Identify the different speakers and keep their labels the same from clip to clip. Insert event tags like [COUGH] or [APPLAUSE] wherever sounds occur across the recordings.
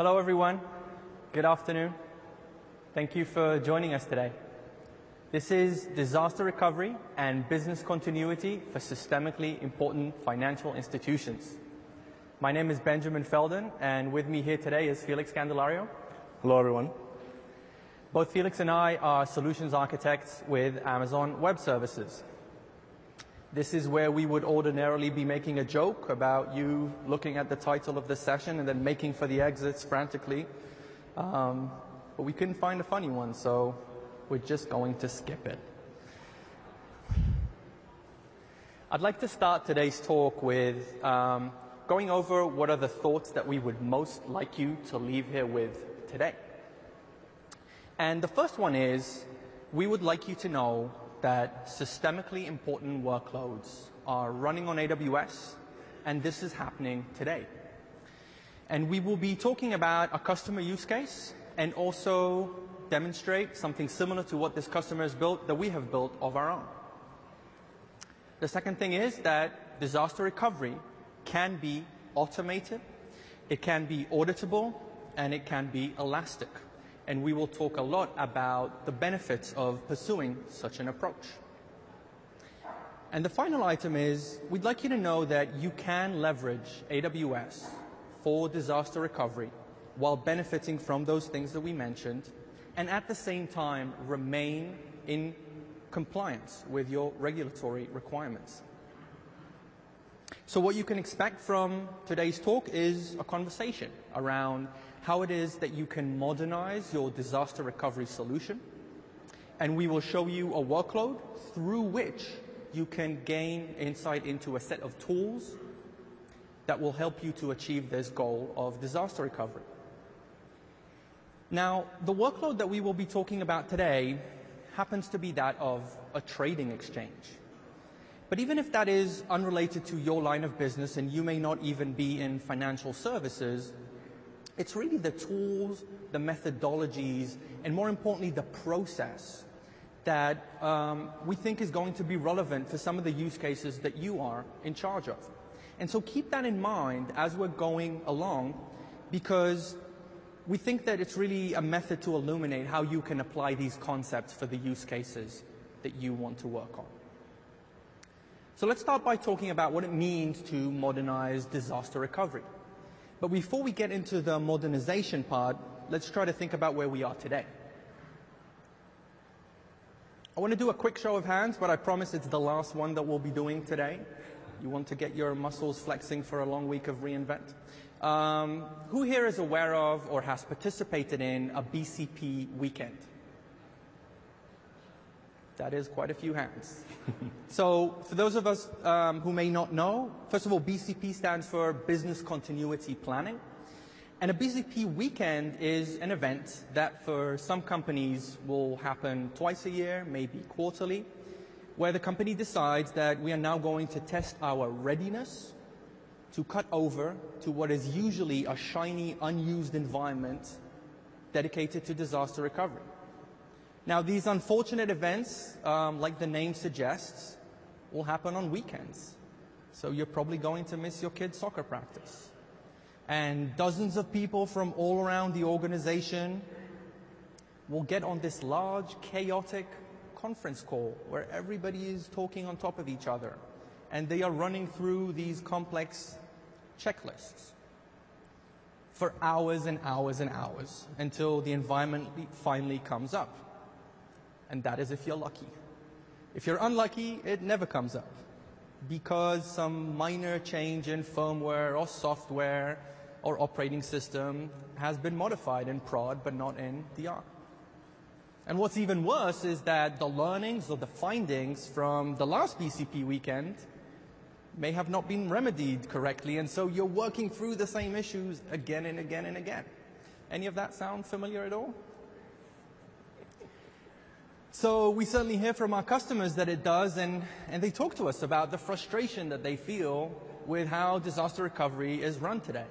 Speaker 1: Hello, everyone. Good afternoon. Thank you for joining us today. This is disaster recovery and business continuity for systemically important financial institutions. My name is Benjamin Felden, and with me here today is Felix Candelario.
Speaker 2: Hello, everyone.
Speaker 1: Both Felix and I are solutions architects with Amazon Web Services. This is where we would ordinarily be making a joke about you looking at the title of the session and then making for the exits frantically. Um, but we couldn't find a funny one, so we're just going to skip it. I'd like to start today's talk with um, going over what are the thoughts that we would most like you to leave here with today. And the first one is we would like you to know that systemically important workloads are running on AWS, and this is happening today. And we will be talking about a customer use case and also demonstrate something similar to what this customer has built that we have built of our own. The second thing is that disaster recovery can be automated, it can be auditable, and it can be elastic and we will talk a lot about the benefits of pursuing such an approach. And the final item is we'd like you to know that you can leverage AWS for disaster recovery while benefiting from those things that we mentioned and at the same time remain in compliance with your regulatory requirements. So what you can expect from today's talk is a conversation around how it is that you can modernize your disaster recovery solution. And we will show you a workload through which you can gain insight into a set of tools that will help you to achieve this goal of disaster recovery. Now, the workload that we will be talking about today happens to be that of a trading exchange. But even if that is unrelated to your line of business and you may not even be in financial services, it's really the tools, the methodologies, and more importantly, the process that um, we think is going to be relevant for some of the use cases that you are in charge of. And so keep that in mind as we're going along because we think that it's really a method to illuminate how you can apply these concepts for the use cases that you want to work on. So let's start by talking about what it means to modernize disaster recovery. But before we get into the modernization part, let's try to think about where we are today. I want to do a quick show of hands, but I promise it's the last one that we'll be doing today. You want to get your muscles flexing for a long week of reInvent. Um, who here is aware of or has participated in a BCP weekend? That is quite a few hands. [LAUGHS] so for those of us um, who may not know, first of all, BCP stands for Business Continuity Planning. And a BCP weekend is an event that for some companies will happen twice a year, maybe quarterly, where the company decides that we are now going to test our readiness to cut over to what is usually a shiny, unused environment dedicated to disaster recovery. Now, these unfortunate events, um, like the name suggests, will happen on weekends. So you're probably going to miss your kid's soccer practice. And dozens of people from all around the organization will get on this large, chaotic conference call where everybody is talking on top of each other. And they are running through these complex checklists for hours and hours and hours until the environment finally comes up and that is if you're lucky. If you're unlucky, it never comes up because some minor change in firmware or software or operating system has been modified in prod but not in DR. And what's even worse is that the learnings or the findings from the last BCP weekend may have not been remedied correctly, and so you're working through the same issues again and again and again. Any of that sound familiar at all? So we certainly hear from our customers that it does, and, and they talk to us about the frustration that they feel with how disaster recovery is run today.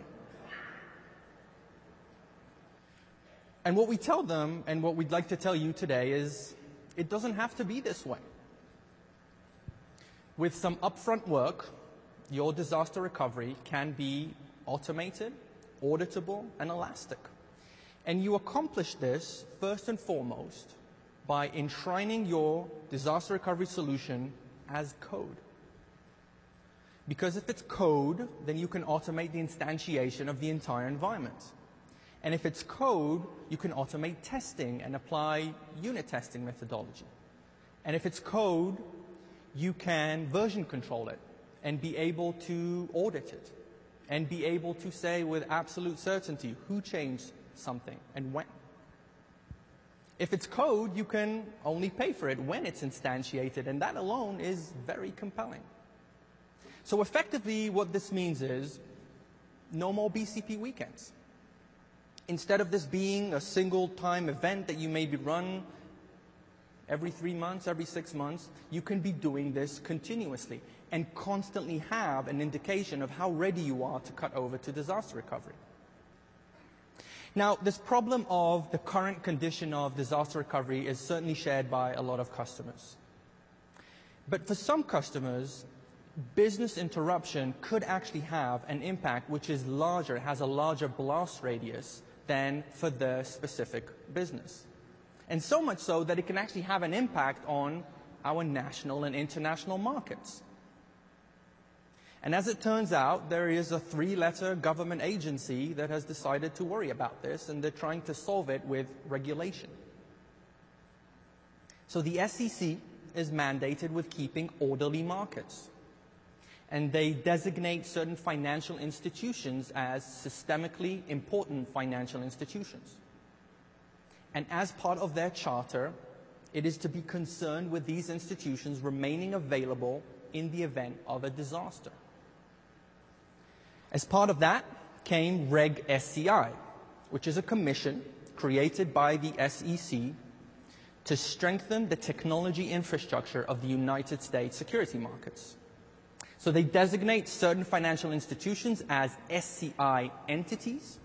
Speaker 1: And what we tell them, and what we'd like to tell you today, is it doesn't have to be this way. With some upfront work, your disaster recovery can be automated, auditable, and elastic. And you accomplish this first and foremost by enshrining your disaster recovery solution as code. Because if it's code, then you can automate the instantiation of the entire environment. And if it's code, you can automate testing and apply unit testing methodology. And if it's code, you can version control it and be able to audit it and be able to say with absolute certainty who changed something and when. If it's code, you can only pay for it when it's instantiated, and that alone is very compelling. So effectively, what this means is no more BCP weekends. Instead of this being a single time event that you maybe run every three months, every six months, you can be doing this continuously and constantly have an indication of how ready you are to cut over to disaster recovery. Now, this problem of the current condition of disaster recovery is certainly shared by a lot of customers. But for some customers, business interruption could actually have an impact which is larger, has a larger blast radius than for their specific business. And so much so that it can actually have an impact on our national and international markets. And as it turns out, there is a three letter government agency that has decided to worry about this, and they're trying to solve it with regulation. So the SEC is mandated with keeping orderly markets. And they designate certain financial institutions as systemically important financial institutions. And as part of their charter, it is to be concerned with these institutions remaining available in the event of a disaster. As part of that came Reg SCI, which is a commission created by the SEC to strengthen the technology infrastructure of the United States security markets. So they designate certain financial institutions as SCI entities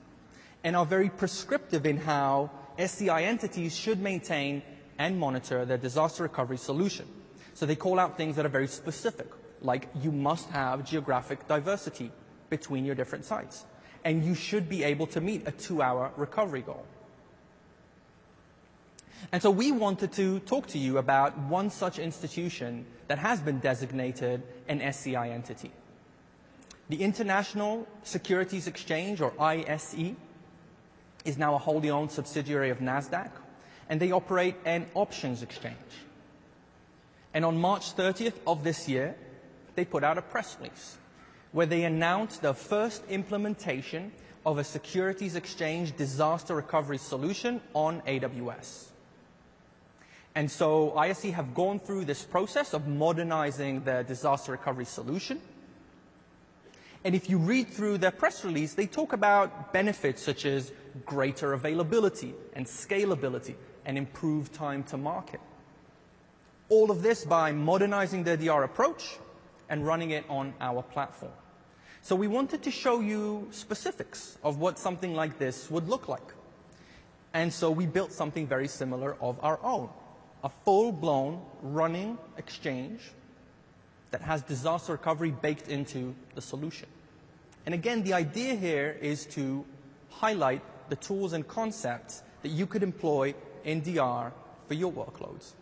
Speaker 1: and are very prescriptive in how SCI entities should maintain and monitor their disaster recovery solution. So they call out things that are very specific, like you must have geographic diversity between your different sites. And you should be able to meet a two hour recovery goal. And so we wanted to talk to you about one such institution that has been designated an SCI entity. The International Securities Exchange, or ISE, is now a wholly owned subsidiary of NASDAQ, and they operate an options exchange. And on March 30th of this year, they put out a press release where they announced the first implementation of a securities exchange disaster recovery solution on AWS. And so ISE have gone through this process of modernizing their disaster recovery solution. And if you read through their press release, they talk about benefits such as greater availability and scalability and improved time to market. All of this by modernizing their DR approach and running it on our platform. So we wanted to show you specifics of what something like this would look like. And so we built something very similar of our own. A full-blown running exchange that has disaster recovery baked into the solution. And again, the idea here is to highlight the tools and concepts that you could employ in DR for your workloads.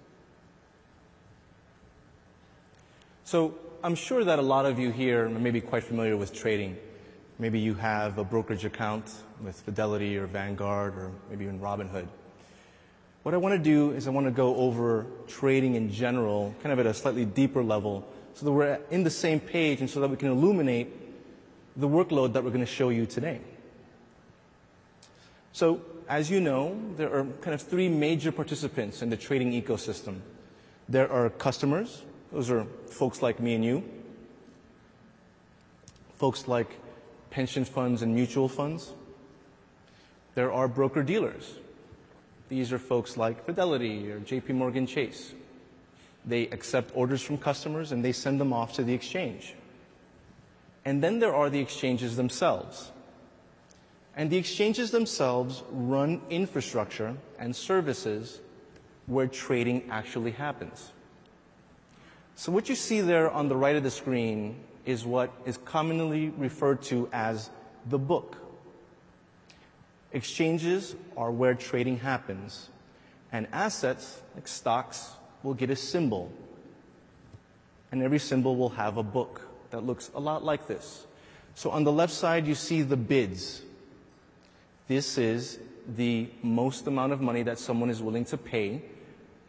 Speaker 2: So I'm sure that a lot of you here may be quite familiar with trading. Maybe you have a brokerage account with Fidelity or Vanguard or maybe even Robinhood. What I want to do is I want to go over trading in general, kind of at a slightly deeper level, so that we're in the same page and so that we can illuminate the workload that we're going to show you today. So, as you know, there are kind of three major participants in the trading ecosystem. There are customers, those are folks like me and you, folks like pension funds and mutual funds. There are broker dealers. These are folks like Fidelity or JP Morgan Chase. They accept orders from customers and they send them off to the exchange. And then there are the exchanges themselves. And the exchanges themselves run infrastructure and services where trading actually happens. So what you see there on the right of the screen is what is commonly referred to as the book. Exchanges are where trading happens, and assets, like stocks, will get a symbol. And every symbol will have a book that looks a lot like this. So on the left side, you see the bids. This is the most amount of money that someone is willing to pay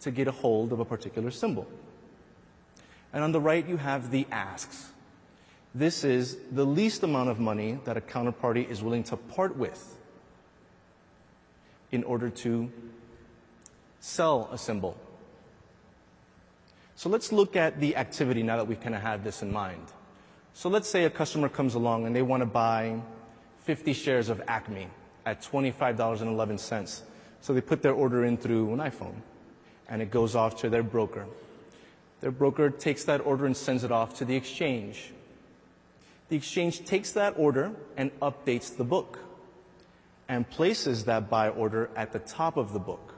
Speaker 2: to get a hold of a particular symbol. And on the right, you have the asks. This is the least amount of money that a counterparty is willing to part with in order to sell a symbol. So let's look at the activity now that we kind of have this in mind. So let's say a customer comes along and they want to buy 50 shares of Acme at $25.11. So they put their order in through an iPhone and it goes off to their broker. Their broker takes that order and sends it off to the exchange. The exchange takes that order and updates the book and places that buy order at the top of the book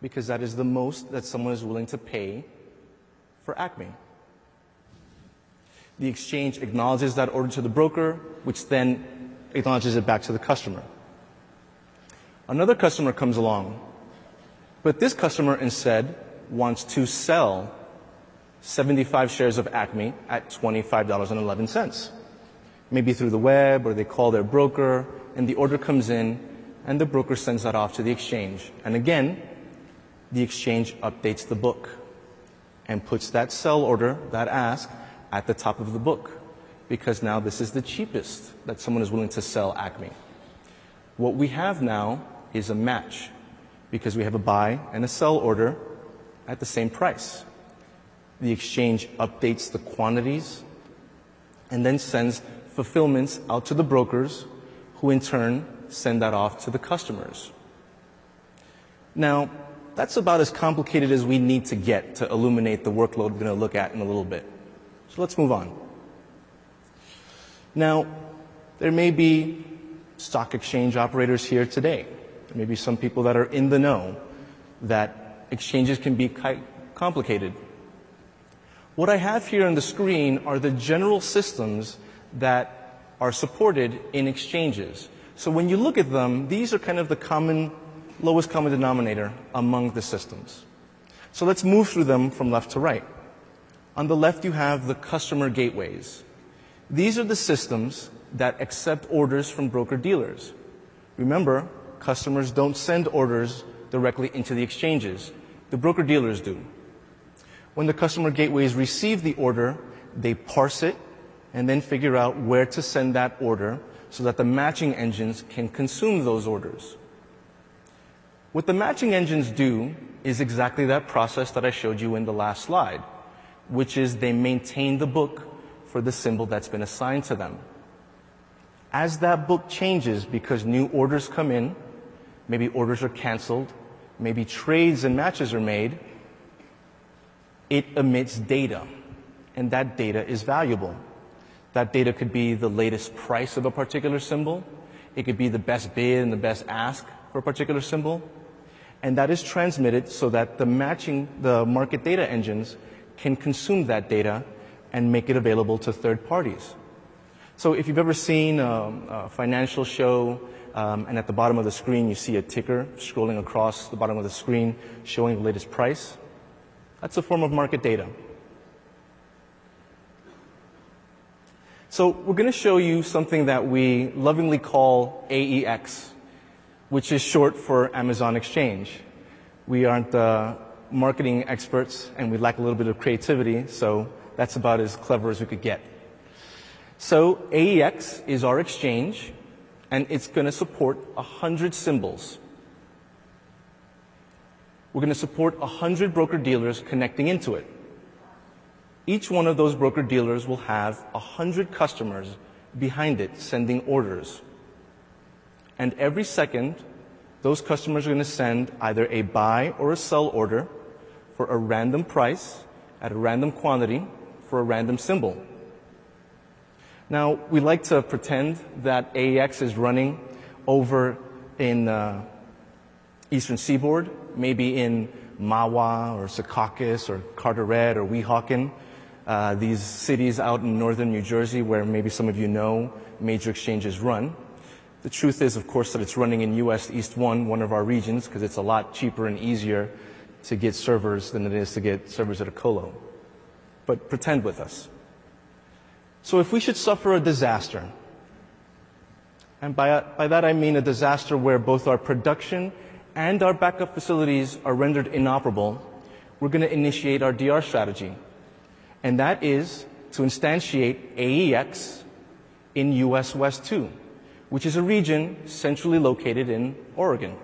Speaker 2: because that is the most that someone is willing to pay for Acme. The exchange acknowledges that order to the broker, which then acknowledges it back to the customer. Another customer comes along, but this customer instead wants to sell 75 shares of Acme at $25.11. Maybe through the web or they call their broker and the order comes in and the broker sends that off to the exchange. And again, the exchange updates the book and puts that sell order, that ask, at the top of the book because now this is the cheapest that someone is willing to sell Acme. What we have now is a match because we have a buy and a sell order at the same price. The exchange updates the quantities and then sends fulfillments out to the brokers who in turn send that off to the customers. Now, that's about as complicated as we need to get to illuminate the workload we're going to look at in a little bit. So let's move on. Now, there may be stock exchange operators here today. There may be some people that are in the know that exchanges can be complicated. What I have here on the screen are the general systems that are supported in exchanges. So when you look at them, these are kind of the common, lowest common denominator among the systems. So let's move through them from left to right. On the left, you have the customer gateways. These are the systems that accept orders from broker dealers. Remember, customers don't send orders directly into the exchanges. The broker dealers do. When the customer gateways receive the order, they parse it and then figure out where to send that order so that the matching engines can consume those orders. What the matching engines do is exactly that process that I showed you in the last slide, which is they maintain the book for the symbol that's been assigned to them. As that book changes because new orders come in, maybe orders are canceled, maybe trades and matches are made, it emits data, and that data is valuable. That data could be the latest price of a particular symbol. It could be the best bid and the best ask for a particular symbol. And that is transmitted so that the matching, the market data engines can consume that data and make it available to third parties. So if you've ever seen a, a financial show um, and at the bottom of the screen you see a ticker scrolling across the bottom of the screen showing the latest price, that's a form of market data. So we're going to show you something that we lovingly call AEX, which is short for Amazon Exchange. We aren't uh, marketing experts and we lack a little bit of creativity, so that's about as clever as we could get. So AEX is our exchange and it's going to support 100 symbols. We're going to support 100 broker dealers connecting into it. Each one of those broker dealers will have 100 customers behind it sending orders. And every second, those customers are going to send either a buy or a sell order for a random price at a random quantity for a random symbol. Now, we like to pretend that AEX is running over in uh, Eastern Seaboard, maybe in Mahwah or Secaucus or Carteret or Weehawken, uh, these cities out in northern New Jersey where maybe some of you know major exchanges run. The truth is, of course, that it's running in US East 1, one of our regions, because it's a lot cheaper and easier to get servers than it is to get servers at a colo. But pretend with us. So if we should suffer a disaster, and by, by that I mean a disaster where both our production and our backup facilities are rendered inoperable, we're going to initiate our DR strategy. And that is to instantiate AEX in US West 2 which is a region centrally located in Oregon.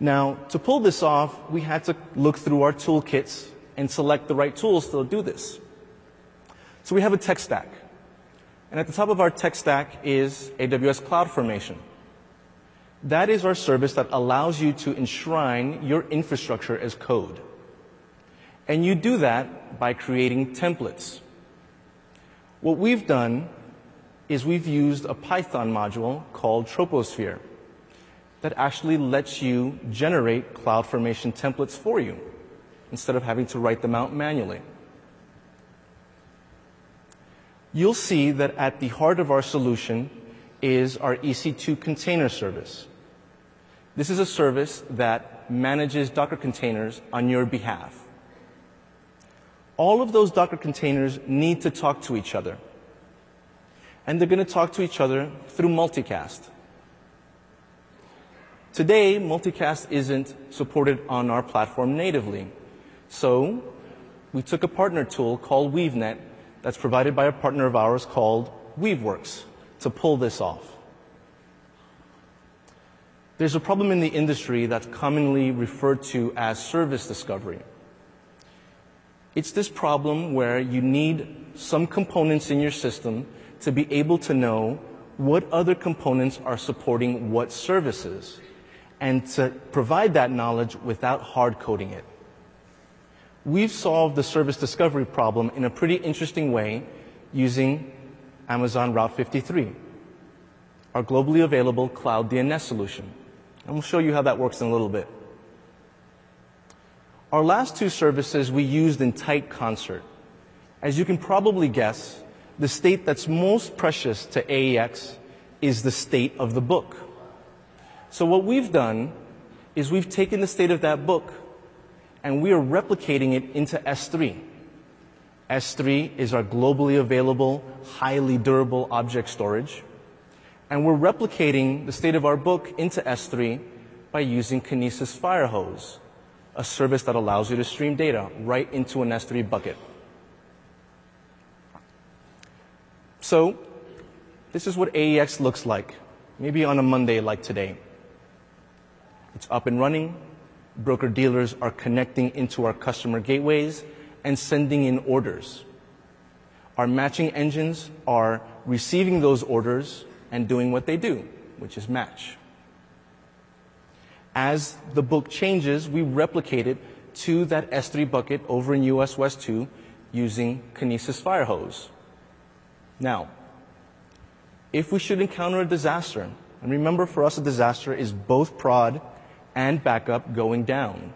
Speaker 2: Now, to pull this off, we had to look through our toolkits and select the right tools to do this. So we have a tech stack. And at the top of our tech stack is AWS CloudFormation. That is our service that allows you to enshrine your infrastructure as code. And you do that by creating templates. What we've done is we've used a Python module called Troposphere that actually lets you generate CloudFormation templates for you instead of having to write them out manually. You'll see that at the heart of our solution is our EC2 container service. This is a service that manages Docker containers on your behalf all of those Docker containers need to talk to each other. And they're going to talk to each other through multicast. Today, multicast isn't supported on our platform natively. So we took a partner tool called WeaveNet that's provided by a partner of ours called Weaveworks to pull this off. There's a problem in the industry that's commonly referred to as service discovery. It's this problem where you need some components in your system to be able to know what other components are supporting what services and to provide that knowledge without hard coding it. We've solved the service discovery problem in a pretty interesting way using Amazon Route 53, our globally available cloud DNS solution. And we'll show you how that works in a little bit. Our last two services we used in tight concert. As you can probably guess, the state that's most precious to AEX is the state of the book. So what we've done is we've taken the state of that book and we are replicating it into S3. S3 is our globally available, highly durable object storage. And we're replicating the state of our book into S3 by using Kinesis Firehose a service that allows you to stream data right into an S3 bucket. So this is what AEX looks like, maybe on a Monday like today. It's up and running. Broker dealers are connecting into our customer gateways and sending in orders. Our matching engines are receiving those orders and doing what they do, which is match. As the book changes, we replicate it to that S3 bucket over in US West 2 using Kinesis Firehose. Now, if we should encounter a disaster, and remember for us a disaster is both prod and backup going down.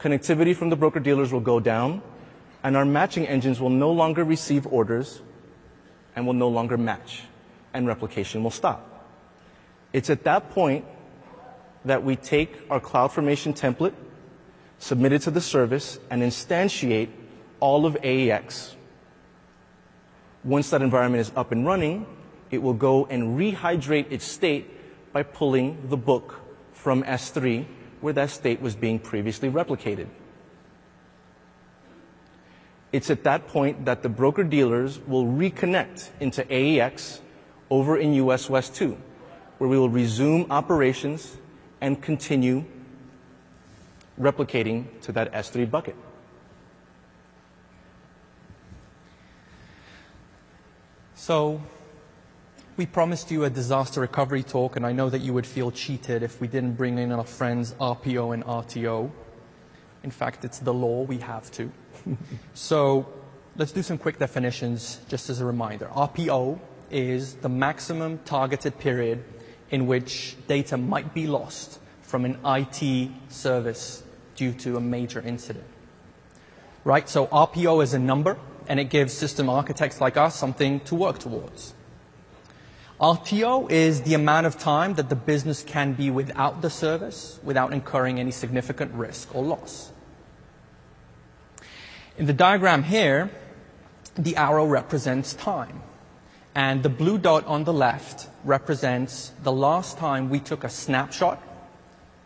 Speaker 2: Connectivity from the broker dealers will go down, and our matching engines will no longer receive orders and will no longer match, and replication will stop. It's at that point that we take our CloudFormation template, submit it to the service, and instantiate all of AEX. Once that environment is up and running, it will go and rehydrate its state by pulling the book from S3 where that state was being previously replicated. It's at that point that the broker dealers will reconnect into AEX over in US West 2, where we will resume operations and continue replicating to that S3 bucket.
Speaker 1: So we promised you a disaster recovery talk, and I know that you would feel cheated if we didn't bring in our friends RPO and RTO. In fact, it's the law, we have to. [LAUGHS] so let's do some quick definitions just as a reminder. RPO is the maximum targeted period in which data might be lost from an IT service due to a major incident. Right? So RPO is a number, and it gives system architects like us something to work towards. RTO is the amount of time that the business can be without the service without incurring any significant risk or loss. In the diagram here, the arrow represents time, and the blue dot on the left represents the last time we took a snapshot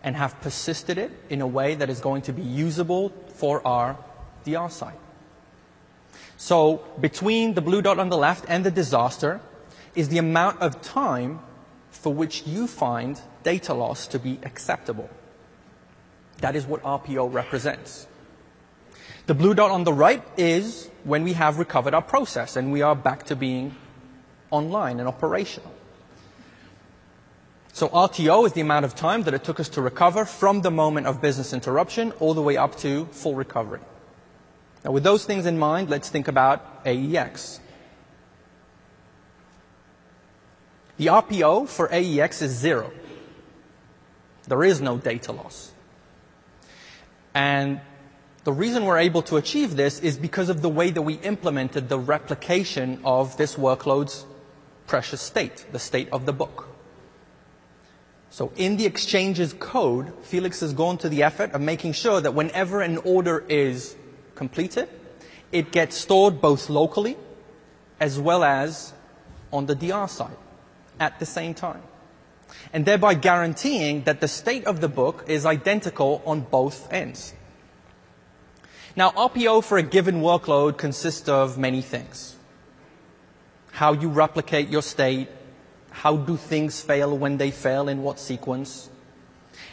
Speaker 1: and have persisted it in a way that is going to be usable for our DR site. So between the blue dot on the left and the disaster is the amount of time for which you find data loss to be acceptable. That is what RPO represents. The blue dot on the right is when we have recovered our process and we are back to being online and operational. So RTO is the amount of time that it took us to recover from the moment of business interruption all the way up to full recovery. Now with those things in mind, let's think about AEX. The RPO for AEX is zero. There is no data loss. And the reason we're able to achieve this is because of the way that we implemented the replication of this workload's precious state, the state of the book. So in the exchange's code, Felix has gone to the effort of making sure that whenever an order is completed, it gets stored both locally as well as on the DR side at the same time. And thereby guaranteeing that the state of the book is identical on both ends. Now, RPO for a given workload consists of many things. How you replicate your state, how do things fail when they fail, in what sequence.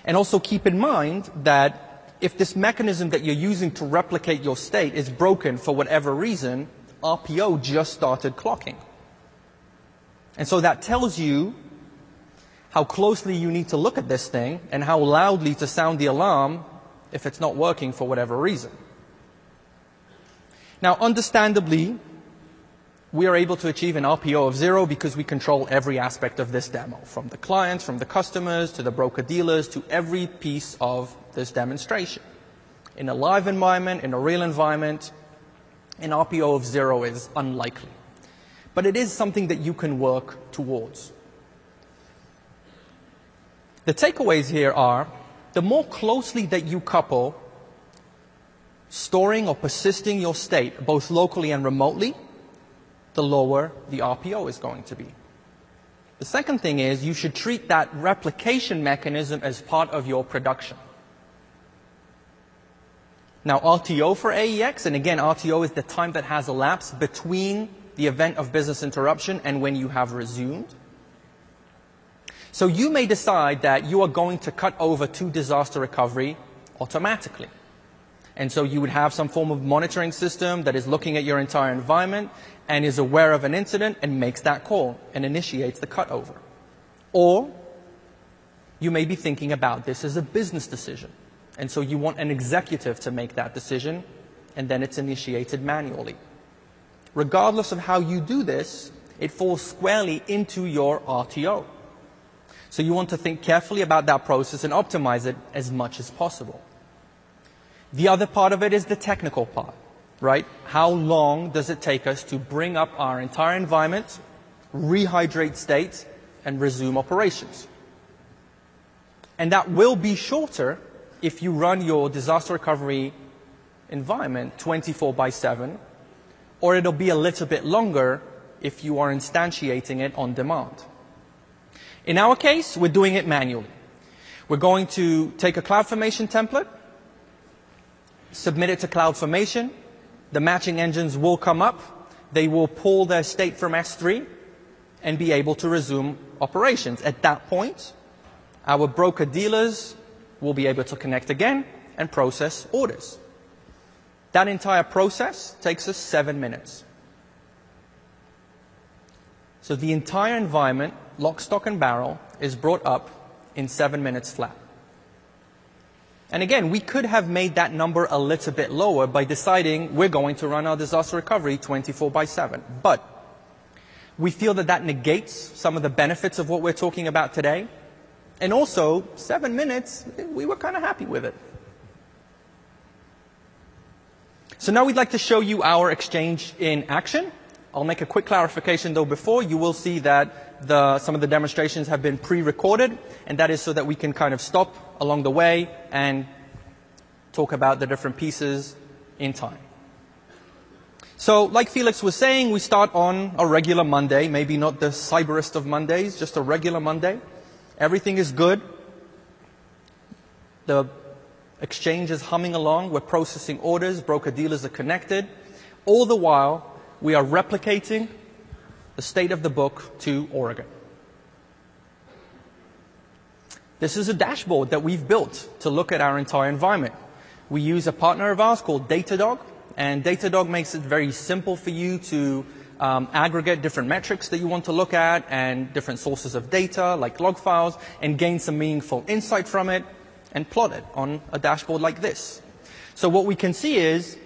Speaker 1: And also keep in mind that if this mechanism that you're using to replicate your state is broken for whatever reason, RPO just started clocking. And so that tells you how closely you need to look at this thing and how loudly to sound the alarm if it's not working for whatever reason. Now, understandably, we are able to achieve an RPO of zero because we control every aspect of this demo, from the clients, from the customers, to the broker dealers, to every piece of this demonstration. In a live environment, in a real environment, an RPO of zero is unlikely but it is something that you can work towards. The takeaways here are the more closely that you couple storing or persisting your state both locally and remotely, the lower the RPO is going to be. The second thing is you should treat that replication mechanism as part of your production. Now RTO for AEX, and again RTO is the time that has elapsed between the event of business interruption and when you have resumed. So you may decide that you are going to cut over to disaster recovery automatically. And so you would have some form of monitoring system that is looking at your entire environment and is aware of an incident and makes that call and initiates the cutover. Or you may be thinking about this as a business decision. And so you want an executive to make that decision and then it's initiated manually regardless of how you do this, it falls squarely into your RTO. So you want to think carefully about that process and optimize it as much as possible. The other part of it is the technical part, right? How long does it take us to bring up our entire environment, rehydrate state, and resume operations? And that will be shorter if you run your disaster recovery environment 24 by 7 or it'll be a little bit longer if you are instantiating it on demand. In our case, we're doing it manually. We're going to take a CloudFormation template, submit it to CloudFormation. The matching engines will come up. They will pull their state from S3 and be able to resume operations. At that point, our broker dealers will be able to connect again and process orders. That entire process takes us seven minutes. So the entire environment, lock, stock, and barrel, is brought up in seven minutes flat. And again, we could have made that number a little bit lower by deciding we're going to run our disaster recovery 24 by 7. But we feel that that negates some of the benefits of what we're talking about today. And also, seven minutes, we were kind of happy with it. So now we'd like to show you our exchange in action. I'll make a quick clarification though before. You will see that the, some of the demonstrations have been pre-recorded, and that is so that we can kind of stop along the way and talk about the different pieces in time. So, like Felix was saying, we start on a regular Monday, maybe not the cyberest of Mondays, just a regular Monday. Everything is good. The exchange is humming along. We're processing orders. Broker dealers are connected. All the while, we are replicating the state of the book to Oregon. This is a dashboard that we've built to look at our entire environment. We use a partner of ours called Datadog, and Datadog makes it very simple for you to um, aggregate different metrics that you want to look at and different sources of data like log files and gain some meaningful insight from it and plot it on a dashboard like this. So what we can see is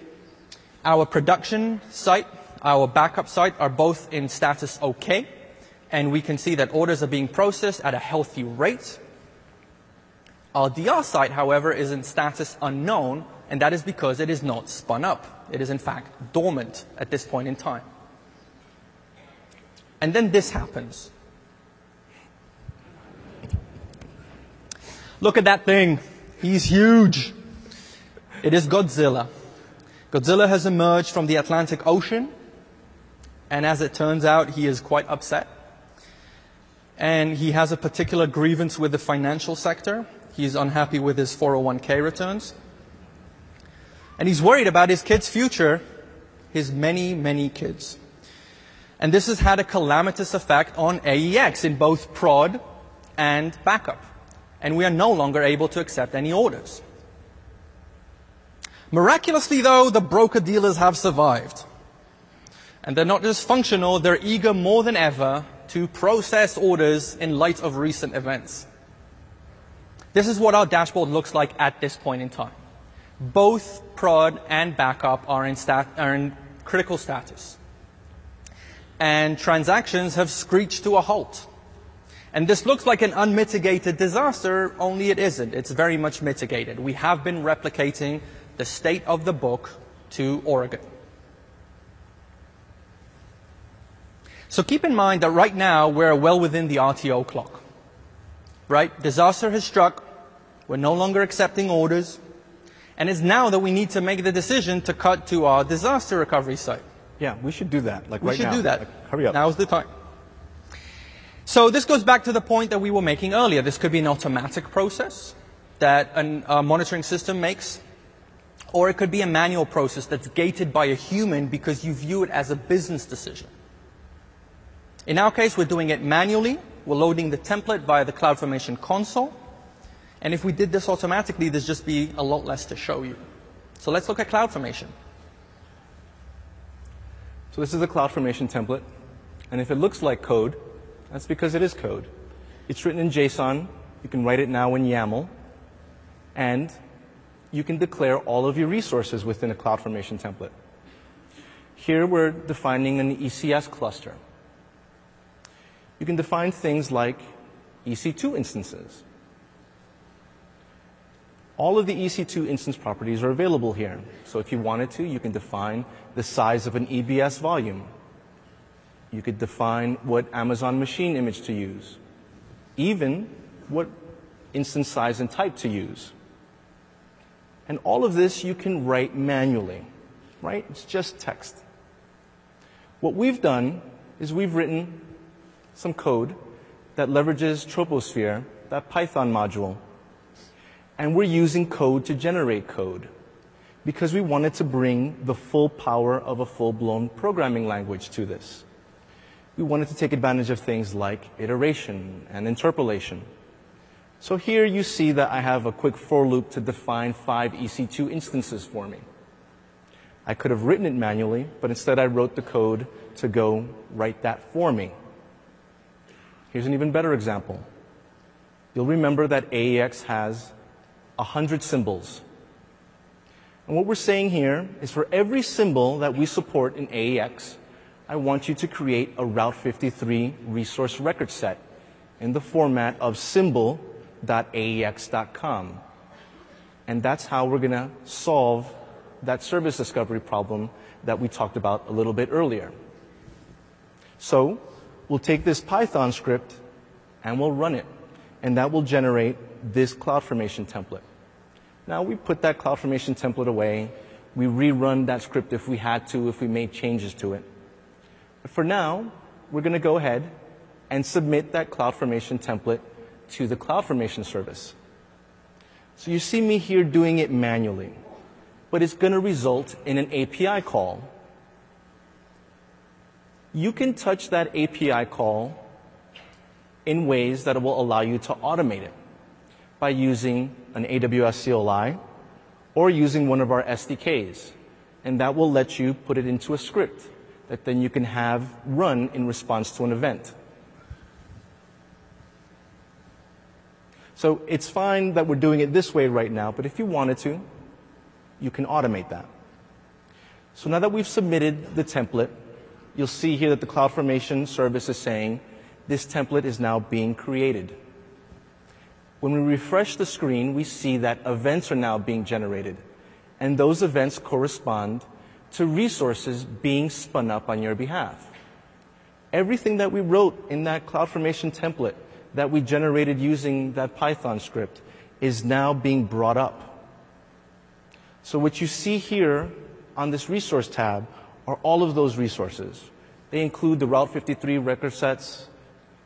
Speaker 1: our production site, our backup site are both in status OK, and we can see that orders are being processed at a healthy rate. Our DR site, however, is in status unknown, and that is because it is not spun up. It is in fact dormant at this point in time. And then this happens. Look at that thing. He's huge. It is Godzilla. Godzilla has emerged from the Atlantic Ocean, and as it turns out, he is quite upset. And he has a particular grievance with the financial sector. He's unhappy with his 401k returns. And he's worried about his kids' future, his many, many kids. And this has had a calamitous effect on AEX in both prod and backup. And we are no longer able to accept any orders. Miraculously though, the broker dealers have survived. And they're not just functional, they're eager more than ever to process orders in light of recent events. This is what our dashboard looks like at this point in time. Both prod and backup are in, stat- are in critical status. And transactions have screeched to a halt. And this looks like an unmitigated disaster, only it isn't. It's very much mitigated. We have been replicating the state of the book to Oregon. So keep in mind that right now we're well within the RTO clock. Right? Disaster has struck. We're no longer accepting orders. And it's now that we need to make the decision to cut to our disaster recovery site.
Speaker 2: Yeah, we should do that. Like
Speaker 1: we
Speaker 2: right
Speaker 1: should
Speaker 2: now.
Speaker 1: do that.
Speaker 2: Like, hurry up.
Speaker 1: Now's the time. So this goes back to the point that we were making earlier. This could be an automatic process that a uh, monitoring system makes, or it could be a manual process that's gated by a human because you view it as a business decision. In our case, we're doing it manually. We're loading the template via the CloudFormation console. And if we did this automatically, there'd just be a lot less to show you. So let's look at CloudFormation.
Speaker 2: So this is the CloudFormation template. And if it looks like code, that's because it is code. It's written in JSON. You can write it now in YAML. And you can declare all of your resources within a CloudFormation template. Here we're defining an ECS cluster. You can define things like EC2 instances. All of the EC2 instance properties are available here. So if you wanted to, you can define the size of an EBS volume. You could define what Amazon machine image to use. Even what instance size and type to use. And all of this you can write manually, right? It's just text. What we've done is we've written some code that leverages Troposphere, that Python module. And we're using code to generate code because we wanted to bring the full power of a full-blown programming language to this. We wanted to take advantage of things like iteration and interpolation. So here you see that I have a quick for loop to define five EC2 instances for me. I could have written it manually, but instead I wrote the code to go write that for me. Here's an even better example. You'll remember that AEX has 100 symbols. And what we're saying here is for every symbol that we support in AEX, I want you to create a Route 53 resource record set in the format of symbol.aex.com. And that's how we're going to solve that service discovery problem that we talked about a little bit earlier. So we'll take this Python script and we'll run it, and that will generate this CloudFormation template. Now we put that CloudFormation template away. We rerun that script if we had to, if we made changes to it. For now, we're going to go ahead and submit that CloudFormation template to the CloudFormation service. So you see me here doing it manually, but it's going to result in an API call. You can touch that API call in ways that will allow you to automate it by using an AWS CLI or using one of our SDKs. And that will let you put it into a script that then you can have run in response to an event. So it's fine that we're doing it this way right now, but if you wanted to, you can automate that. So now that we've submitted the template, you'll see here that the CloudFormation service is saying this template is now being created. When we refresh the screen, we see that events are now being generated, and those events correspond to resources being spun up on your behalf. Everything that we wrote in that CloudFormation template that we generated using that Python script is now being brought up. So what you see here on this resource tab are all of those resources. They include the Route 53 record sets,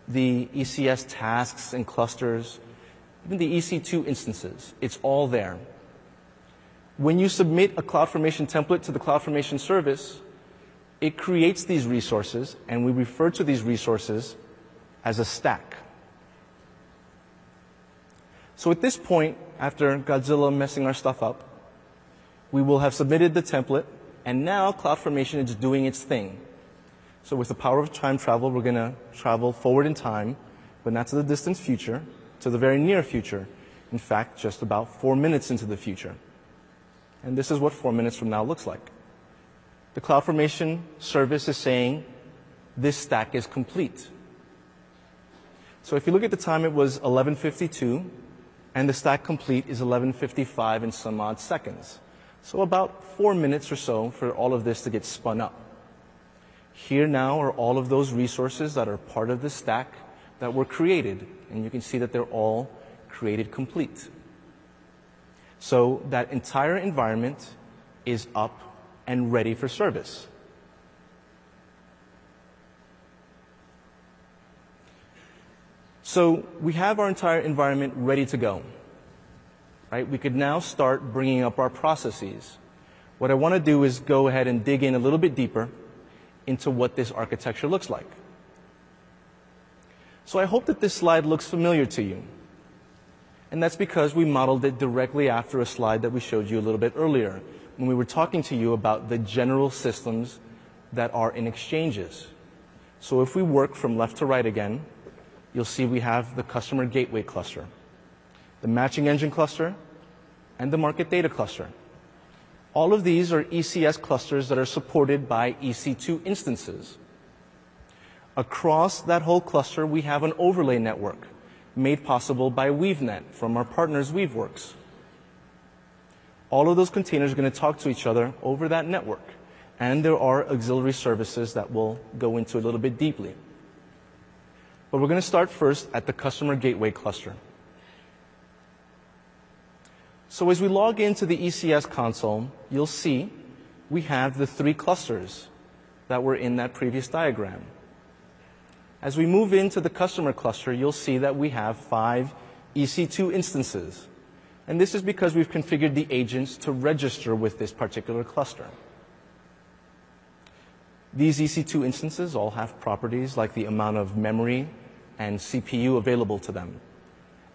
Speaker 2: the ECS tasks and clusters, even the EC2 instances. It's all there. When you submit a CloudFormation template to the CloudFormation service, it creates these resources, and we refer to these resources as a stack. So at this point, after Godzilla messing our stuff up, we will have submitted the template, and now CloudFormation is doing its thing. So with the power of time travel, we're going to travel forward in time, but not to the distant future, to the very near future. In fact, just about four minutes into the future. And this is what four minutes from now looks like. The CloudFormation service is saying this stack is complete. So if you look at the time, it was 1152 and the stack complete is 1155 in some odd seconds. So about four minutes or so for all of this to get spun up. Here now are all of those resources that are part of the stack that were created, and you can see that they're all created complete. So that entire environment is up and ready for service. So we have our entire environment ready to go. Right? We could now start bringing up our processes. What I want to do is go ahead and dig in a little bit deeper into what this architecture looks like. So I hope that this slide looks familiar to you. And that's because we modeled it directly after a slide that we showed you a little bit earlier when we were talking to you about the general systems that are in exchanges. So if we work from left to right again, you'll see we have the customer gateway cluster, the matching engine cluster, and the market data cluster. All of these are ECS clusters that are supported by EC2 instances. Across that whole cluster, we have an overlay network made possible by WeaveNet from our partners Weaveworks. All of those containers are going to talk to each other over that network, and there are auxiliary services that we'll go into a little bit deeply. But we're going to start first at the customer gateway cluster. So as we log into the ECS console, you'll see we have the three clusters that were in that previous diagram. As we move into the customer cluster, you'll see that we have five EC2 instances. And this is because we've configured the agents to register with this particular cluster. These EC2 instances all have properties like the amount of memory and CPU available to them.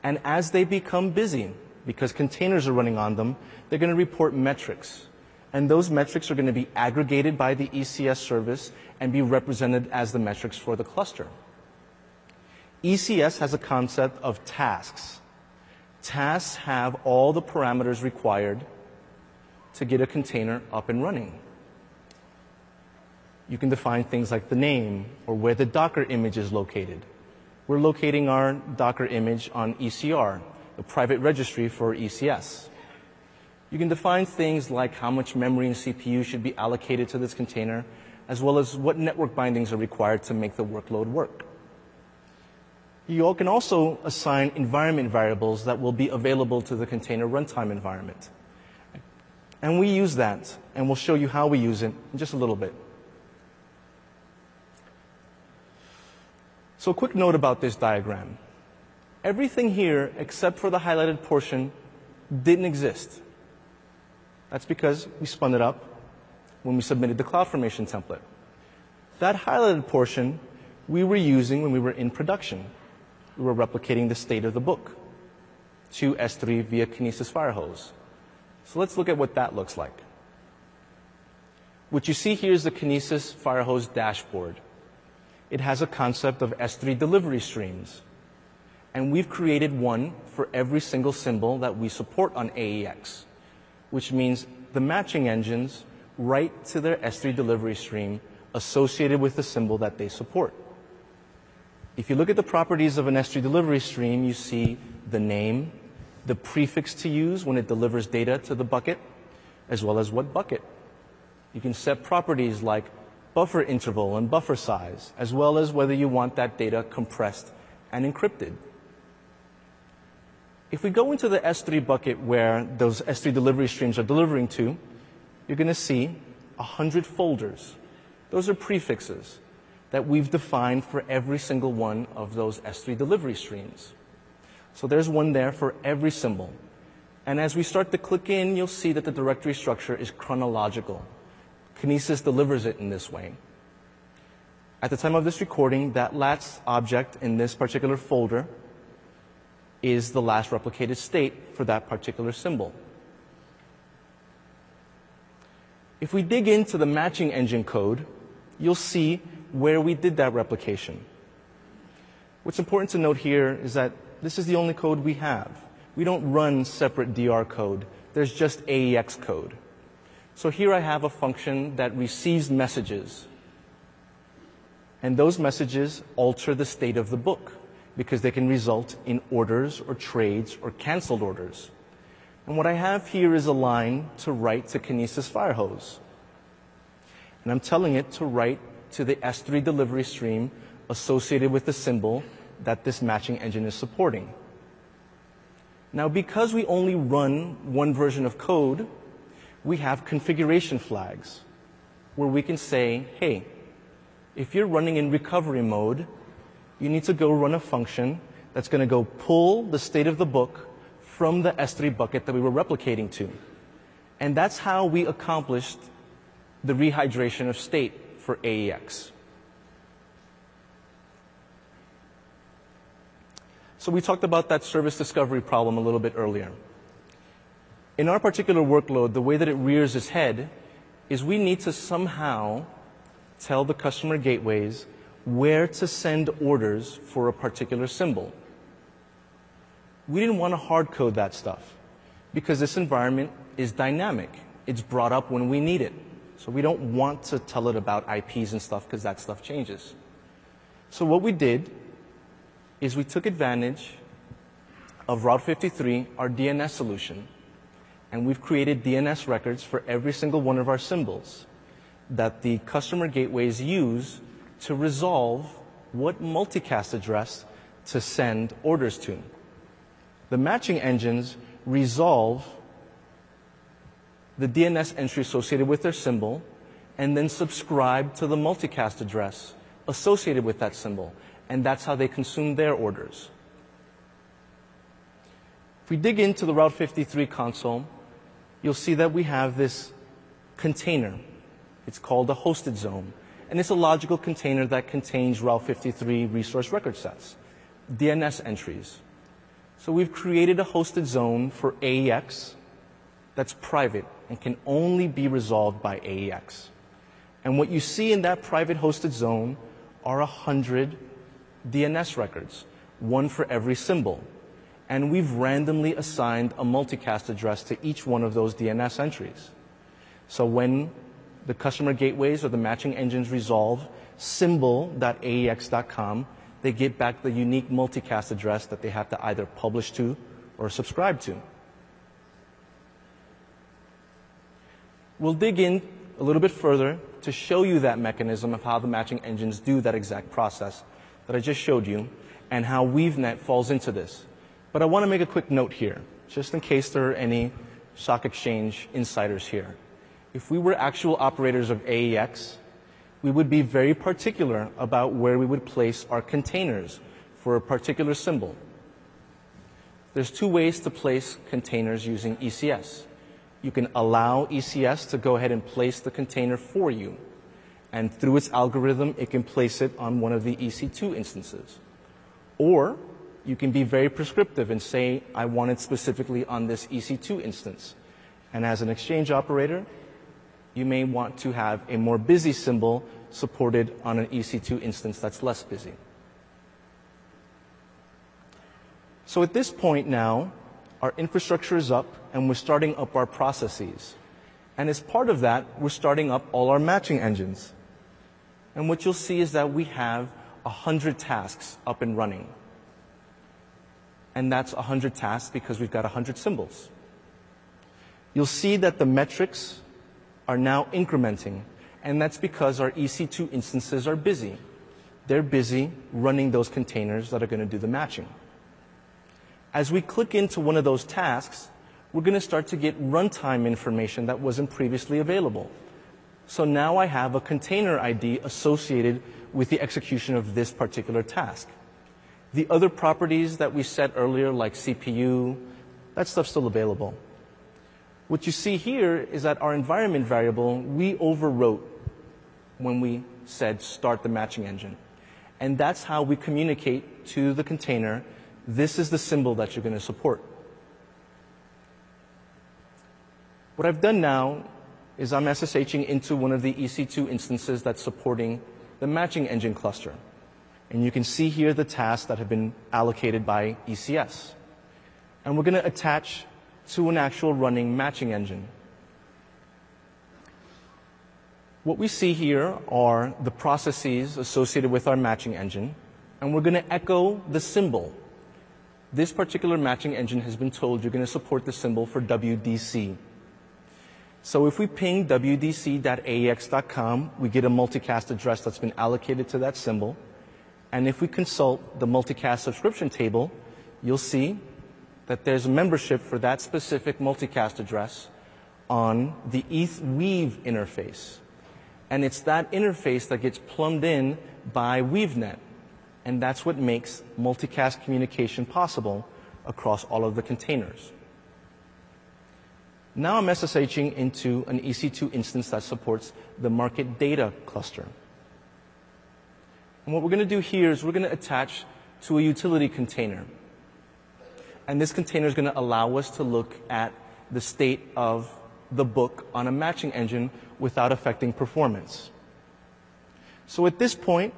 Speaker 2: And as they become busy, because containers are running on them, they're going to report metrics. And those metrics are going to be aggregated by the ECS service and be represented as the metrics for the cluster. ECS has a concept of tasks. Tasks have all the parameters required to get a container up and running. You can define things like the name or where the Docker image is located. We're locating our Docker image on ECR, the private registry for ECS. You can define things like how much memory and CPU should be allocated to this container, as well as what network bindings are required to make the workload work. You can also assign environment variables that will be available to the container runtime environment. And we use that, and we'll show you how we use it in just a little bit. So a quick note about this diagram. Everything here, except for the highlighted portion, didn't exist. That's because we spun it up when we submitted the CloudFormation template. That highlighted portion we were using when we were in production. We were replicating the state of the book to S3 via Kinesis Firehose. So let's look at what that looks like. What you see here is the Kinesis Firehose dashboard. It has a concept of S3 delivery streams. And we've created one for every single symbol that we support on AEX, which means the matching engines write to their S3 delivery stream associated with the symbol that they support. If you look at the properties of an S3 delivery stream, you see the name, the prefix to use when it delivers data to the bucket, as well as what bucket. You can set properties like buffer interval and buffer size, as well as whether you want that data compressed and encrypted. If we go into the S3 bucket where those S3 delivery streams are delivering to, you're going to see 100 folders. Those are prefixes that we've defined for every single one of those S3 delivery streams. So there's one there for every symbol. And as we start to click in, you'll see that the directory structure is chronological. Kinesis delivers it in this way. At the time of this recording, that last object in this particular folder is the last replicated state for that particular symbol. If we dig into the matching engine code, you'll see where we did that replication. What's important to note here is that this is the only code we have. We don't run separate DR code. There's just AEX code. So here I have a function that receives messages. And those messages alter the state of the book because they can result in orders or trades or canceled orders. And what I have here is a line to write to Kinesis Firehose. And I'm telling it to write to the S3 delivery stream associated with the symbol that this matching engine is supporting. Now, because we only run one version of code, we have configuration flags where we can say, hey, if you're running in recovery mode, you need to go run a function that's going to go pull the state of the book from the S3 bucket that we were replicating to. And that's how we accomplished the rehydration of state for AEX. So we talked about that service discovery problem a little bit earlier. In our particular workload, the way that it rears its head is we need to somehow tell the customer gateways where to send orders for a particular symbol. We didn't want to hard code that stuff because this environment is dynamic. It's brought up when we need it. So we don't want to tell it about IPs and stuff because that stuff changes. So what we did is we took advantage of Route 53, our DNS solution, and we've created DNS records for every single one of our symbols that the customer gateways use to resolve what multicast address to send orders to. The matching engines resolve the DNS entry associated with their symbol and then subscribe to the multicast address associated with that symbol. And that's how they consume their orders. If we dig into the Route 53 console, you'll see that we have this container. It's called a hosted zone. And it's a logical container that contains Route 53 resource record sets, DNS entries. So we've created a hosted zone for AEX that's private and can only be resolved by AEX. And what you see in that private hosted zone are 100 DNS records, one for every symbol and we've randomly assigned a multicast address to each one of those DNS entries. So when the customer gateways or the matching engines resolve symbol.aex.com, they get back the unique multicast address that they have to either publish to or subscribe to. We'll dig in a little bit further to show you that mechanism of how the matching engines do that exact process that I just showed you and how WeaveNet falls into this. But I want to make a quick note here, just in case there are any stock exchange insiders here. If we were actual operators of AEX, we would be very particular about where we would place our containers for a particular symbol. There's two ways to place containers using ECS. You can allow ECS to go ahead and place the container for you. And through its algorithm, it can place it on one of the EC2 instances. Or you can be very prescriptive and say, I want it specifically on this EC2 instance. And as an exchange operator, you may want to have a more busy symbol supported on an EC2 instance that's less busy. So at this point now, our infrastructure is up and we're starting up our processes. And as part of that, we're starting up all our matching engines. And what you'll see is that we have 100 tasks up and running. And that's 100 tasks because we've got 100 symbols. You'll see that the metrics are now incrementing, and that's because our EC2 instances are busy. They're busy running those containers that are going to do the matching. As we click into one of those tasks, we're going to start to get runtime information that wasn't previously available. So now I have a container ID associated with the execution of this particular task. The other properties that we set earlier, like CPU, that stuff's still available. What you see here is that our environment variable, we overwrote when we said start the matching engine. And that's how we communicate to the container, this is the symbol that you're going to support. What I've done now is I'm SSHing into one of the EC2 instances that's supporting the matching engine cluster. And you can see here the tasks that have been allocated by ECS. And we're going to attach to an actual running matching engine. What we see here are the processes associated with our matching engine, and we're going to echo the symbol. This particular matching engine has been told you're going to support the symbol for WDC. So if we ping wdc.aex.com, we get a multicast address that's been allocated to that symbol. And if we consult the multicast subscription table, you'll see that there's a membership for that specific multicast address on the ETH Weave interface. And it's that interface that gets plumbed in by WeaveNet. And that's what makes multicast communication possible across all of the containers. Now I'm SSHing into an EC2 instance that supports the market data cluster. And what we're going to do here is we're going to attach to a utility container. And this container is going to allow us to look at the state of the book on a matching engine without affecting performance. So at this point,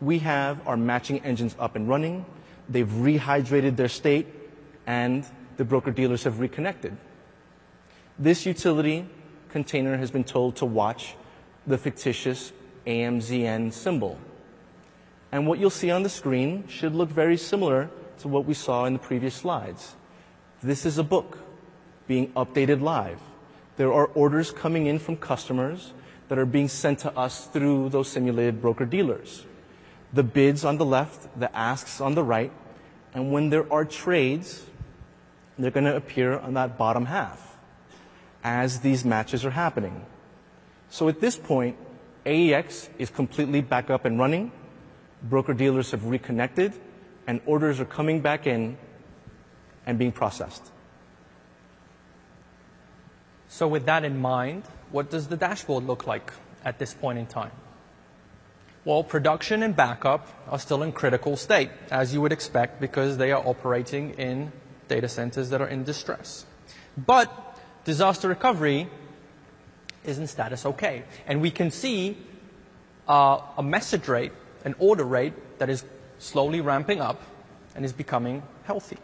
Speaker 2: we have our matching engines up and running. They've rehydrated their state and the broker dealers have reconnected. This utility container has been told to watch the fictitious AMZN symbol. And what you'll see on the screen should look very similar to what we saw in the previous slides. This is a book being updated live. There are orders coming in from customers that are being sent to us through those simulated broker dealers. The bids on the left, the asks on the right, and when there are trades, they're going to appear on that bottom half as these matches are happening. So at this point, AEX is completely back up and running broker dealers have reconnected, and orders are coming back in and being processed.
Speaker 1: So with that in mind, what does the dashboard look like at this point in time? Well, production and backup are still in critical state, as you would expect, because they are operating in data centers that are in distress. But disaster recovery is in status okay. And we can see uh, a message rate an order rate that is slowly ramping up and is becoming healthy.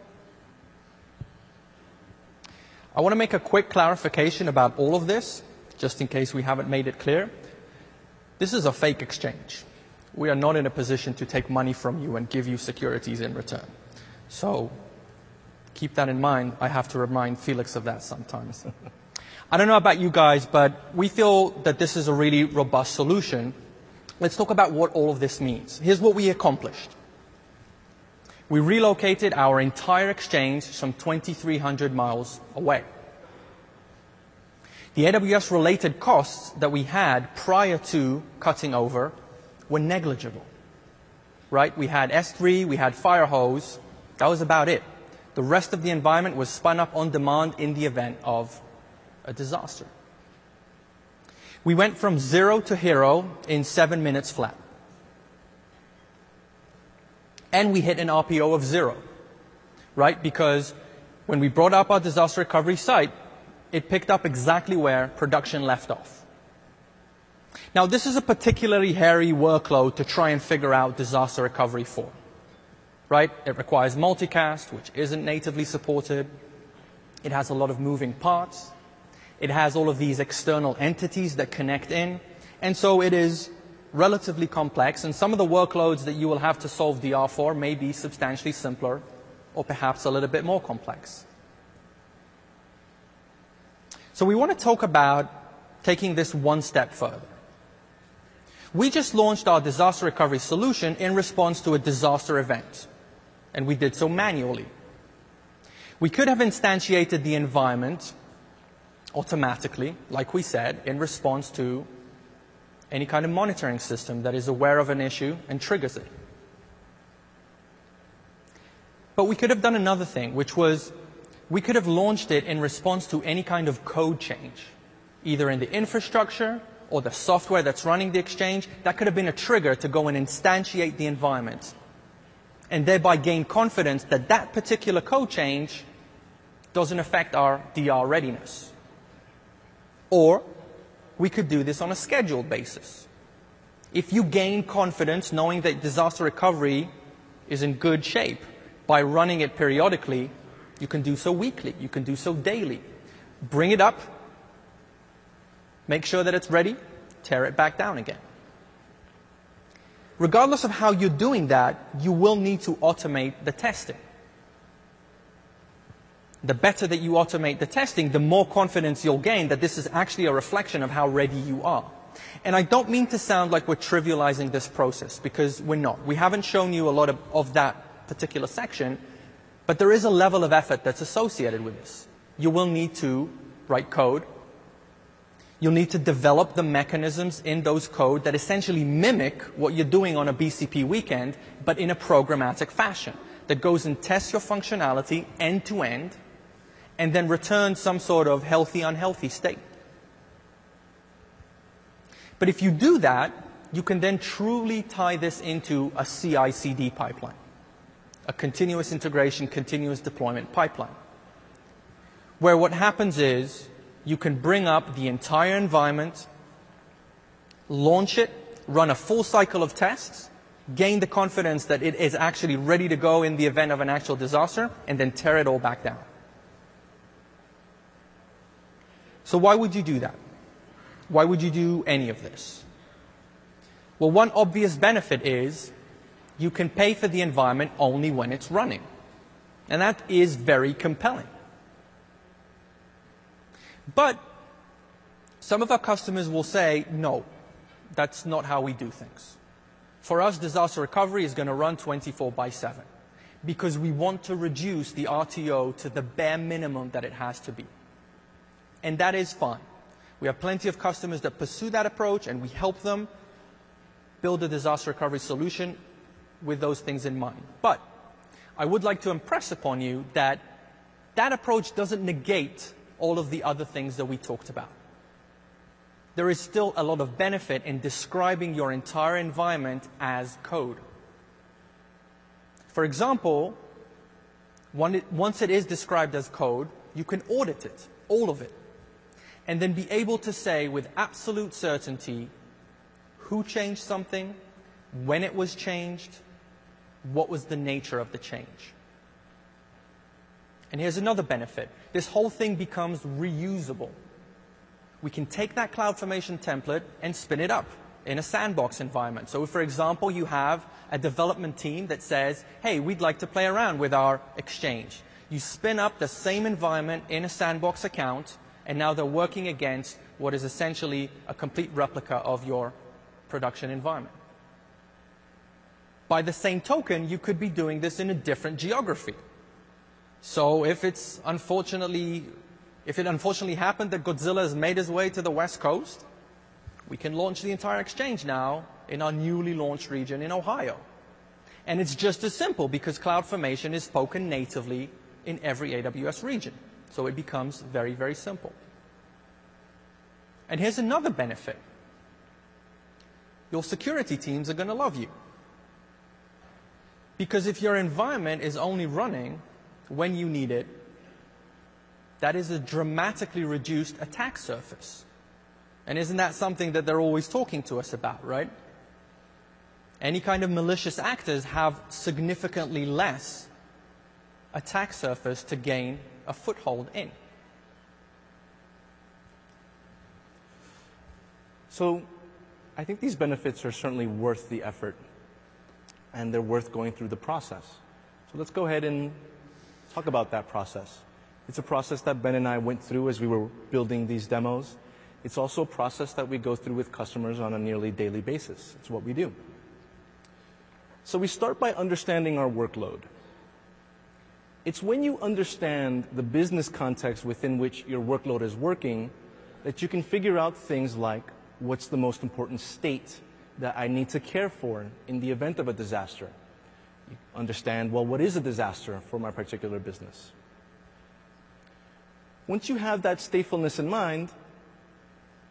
Speaker 1: I want to make a quick clarification about all of this, just in case we haven't made it clear. This is a fake exchange. We are not in a position to take money from you and give you securities in return. So keep that in mind. I have to remind Felix of that sometimes. [LAUGHS] I don't know about you guys, but we feel that this is a really robust solution. Let's talk about what all of this means. Here's what we accomplished. We relocated our entire exchange some 2,300 miles away. The AWS related costs that we had prior to cutting over were negligible. Right? We had S3, we had Firehose. That was about it. The rest of the environment was spun up on demand in the event of a disaster. We went from zero to hero in seven minutes flat. And we hit an RPO of zero, right? Because when we brought up our disaster recovery site, it picked up exactly where production left off. Now, this is a particularly hairy workload to try and figure out disaster recovery for. Right? It requires multicast, which isn't natively supported. It has a lot of moving parts. It has all of these external entities that connect in. And so it is relatively complex, and some of the workloads that you will have to solve DR for may be substantially simpler or perhaps a little bit more complex. So we want to talk about taking this one step further. We just launched our disaster recovery solution in response to a disaster event, and we did so manually. We could have instantiated the environment automatically, like we said, in response to any kind of monitoring system that is aware of an issue and triggers it. But we could have done another thing, which was we could have launched it in response to any kind of code change, either in the infrastructure or the software that's running the exchange. That could have been a trigger to go and instantiate the environment and thereby gain confidence that that particular code change doesn't affect our DR readiness. Or we could do this on a scheduled basis. If you gain confidence knowing that disaster recovery is in good shape by running it periodically, you can do so weekly. You can do so daily. Bring it up. Make sure that it's ready. Tear it back down again. Regardless of how you're doing that, you will need to automate the testing. The better that you automate the testing, the more confidence you'll gain that this is actually a reflection of how ready you are. And I don't mean to sound like we're trivializing this process because we're not. We haven't shown you a lot of, of that particular section, but there is a level of effort that's associated with this. You will need to write code. You'll need to develop the mechanisms in those code that essentially mimic what you're doing on a BCP weekend, but in a programmatic fashion that goes and tests your functionality end to end and then return some sort of healthy, unhealthy state. But if you do that, you can then truly tie this into a CI CD pipeline a continuous integration, continuous deployment pipeline. Where what happens is you can bring up the entire environment, launch it, run a full cycle of tests, gain the confidence that it is actually ready to go in the event of an actual disaster, and then tear it all back down. So why would you do that? Why would you do any of this? Well, one obvious benefit is you can pay for the environment only when it's running. And that is very compelling. But some of our customers will say, no, that's not how we do things. For us, disaster recovery is going to run 24 by 7 because we want to reduce the RTO to the bare minimum that it has to be. And that is fine. We have plenty of customers that pursue that approach and we help them build a disaster recovery solution with those things in mind. But I would like to impress upon you that that approach doesn't negate all of the other things that we talked about. There is still a lot of benefit in describing your entire environment as code. For example, once it is described as code, you can audit it, all of it, and then be able to say with absolute certainty who changed something, when it was changed, what was the nature of the change. And here's another benefit. This whole thing becomes reusable. We can take that CloudFormation template and spin it up in a sandbox environment. So if, for example, you have a development team that says, hey, we'd like to play around with our exchange. You spin up the same environment in a sandbox account and now they're working against what is essentially a complete replica of your production environment. By the same token, you could be doing this in a different geography. So if it's unfortunately, if it unfortunately happened that Godzilla has made his way to the West Coast, we can launch the entire exchange now in our newly launched region in Ohio. And it's just as simple because CloudFormation is spoken natively in every AWS region. So it becomes very, very simple. And here's another benefit. Your security teams are going to love you. Because if your environment is only running when you need it, that is a dramatically reduced attack surface. And isn't that something that they're always talking to us about, right? Any kind of malicious actors have significantly less attack surface to gain a foothold in.
Speaker 2: So I think these benefits are certainly worth the effort and they're worth going through the process. So let's go ahead and talk about that process. It's a process that Ben and I went through as we were building these demos. It's also a process that we go through with customers on a nearly daily basis. It's what we do. So we start by understanding our workload. It's when you understand the business context within which your workload is working that you can figure out things like what's the most important state that I need to care for in the event of a disaster. You understand, well, what is a disaster for my particular business? Once you have that statefulness in mind,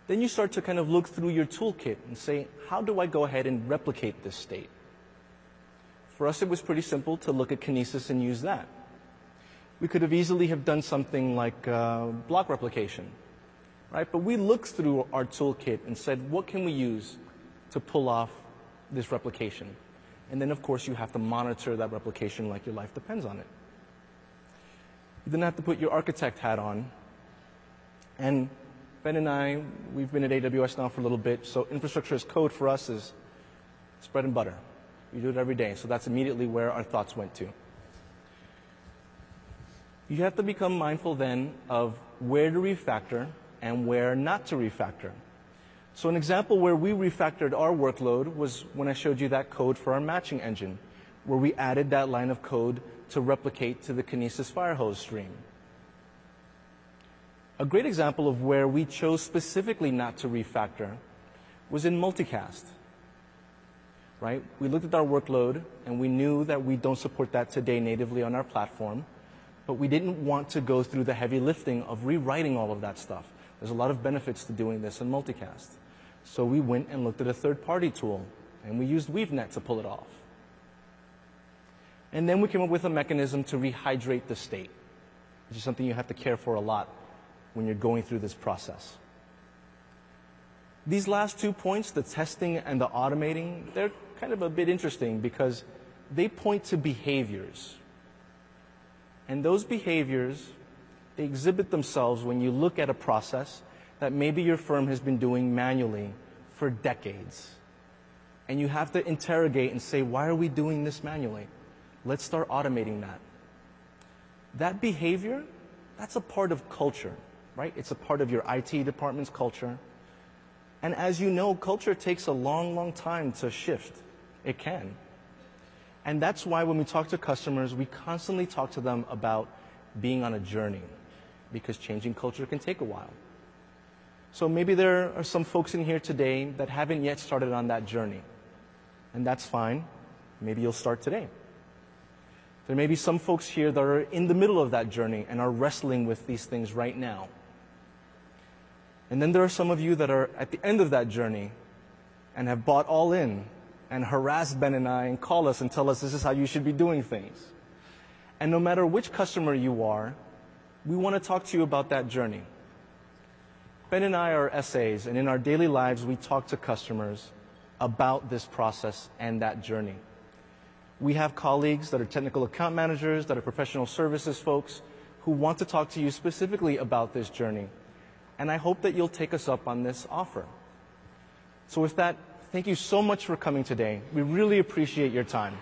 Speaker 2: then you start to kind of look through your toolkit and say, how do I go ahead and replicate this state? For us, it was pretty simple to look at Kinesis and use that. We could have easily have done something like uh, block replication, right? But we looked through our toolkit and said, what can we use to pull off this replication. And then, of course, you have to monitor that replication like your life depends on it. You then have to put your architect hat on. And Ben and I, we've been at AWS now for a little bit, so infrastructure as code for us is spread and butter. We do it every day, so that's immediately where our thoughts went to. You have to become mindful then of where to refactor and where not to refactor. So an example where we refactored our workload was when I showed you that code for our matching engine, where we added that line of code to replicate to the Kinesis Firehose stream. A great example of where we chose specifically not to refactor was in multicast. Right? We looked at our workload and we knew that we don't support that today natively on our platform, but we didn't want to go through the heavy lifting of rewriting all of that stuff. There's a lot of benefits to doing this in multicast. So we went and looked at a third party tool and we used WeaveNet to pull it off. And then we came up with a mechanism to rehydrate the state, which is something you have to care for a lot when you're going through this process. These last two points, the testing and the automating, they're kind of a bit interesting because they point to behaviors. And those behaviors, they exhibit themselves when you look at a process that maybe your firm has been doing manually for decades. And you have to interrogate and say, why are we doing this manually? Let's start automating that. That behavior, that's a part of culture, right? It's a part of your IT department's culture. And as you know, culture takes a long, long time to shift. It can. And that's why when we talk to customers, we constantly talk to them about being on a journey because changing culture can take a while. So maybe there are some folks in here today that haven't yet started on that journey. And that's fine. Maybe you'll start today. There may be some folks here that are in the middle of that journey and are wrestling with these things right now. And then there are some of you that are at the end of that journey and have bought all in and harass Ben and I and call us and tell us this is how you should be doing things. And no matter which customer you are, we want to talk to you about that journey. Ben and I are SAs, and in our daily lives, we talk to customers about this process and that journey. We have colleagues that are technical account managers, that are professional services folks, who want to talk to you specifically about this journey. And I hope that you'll take us up on this offer. So with that, thank you so much for coming today. We really appreciate your time.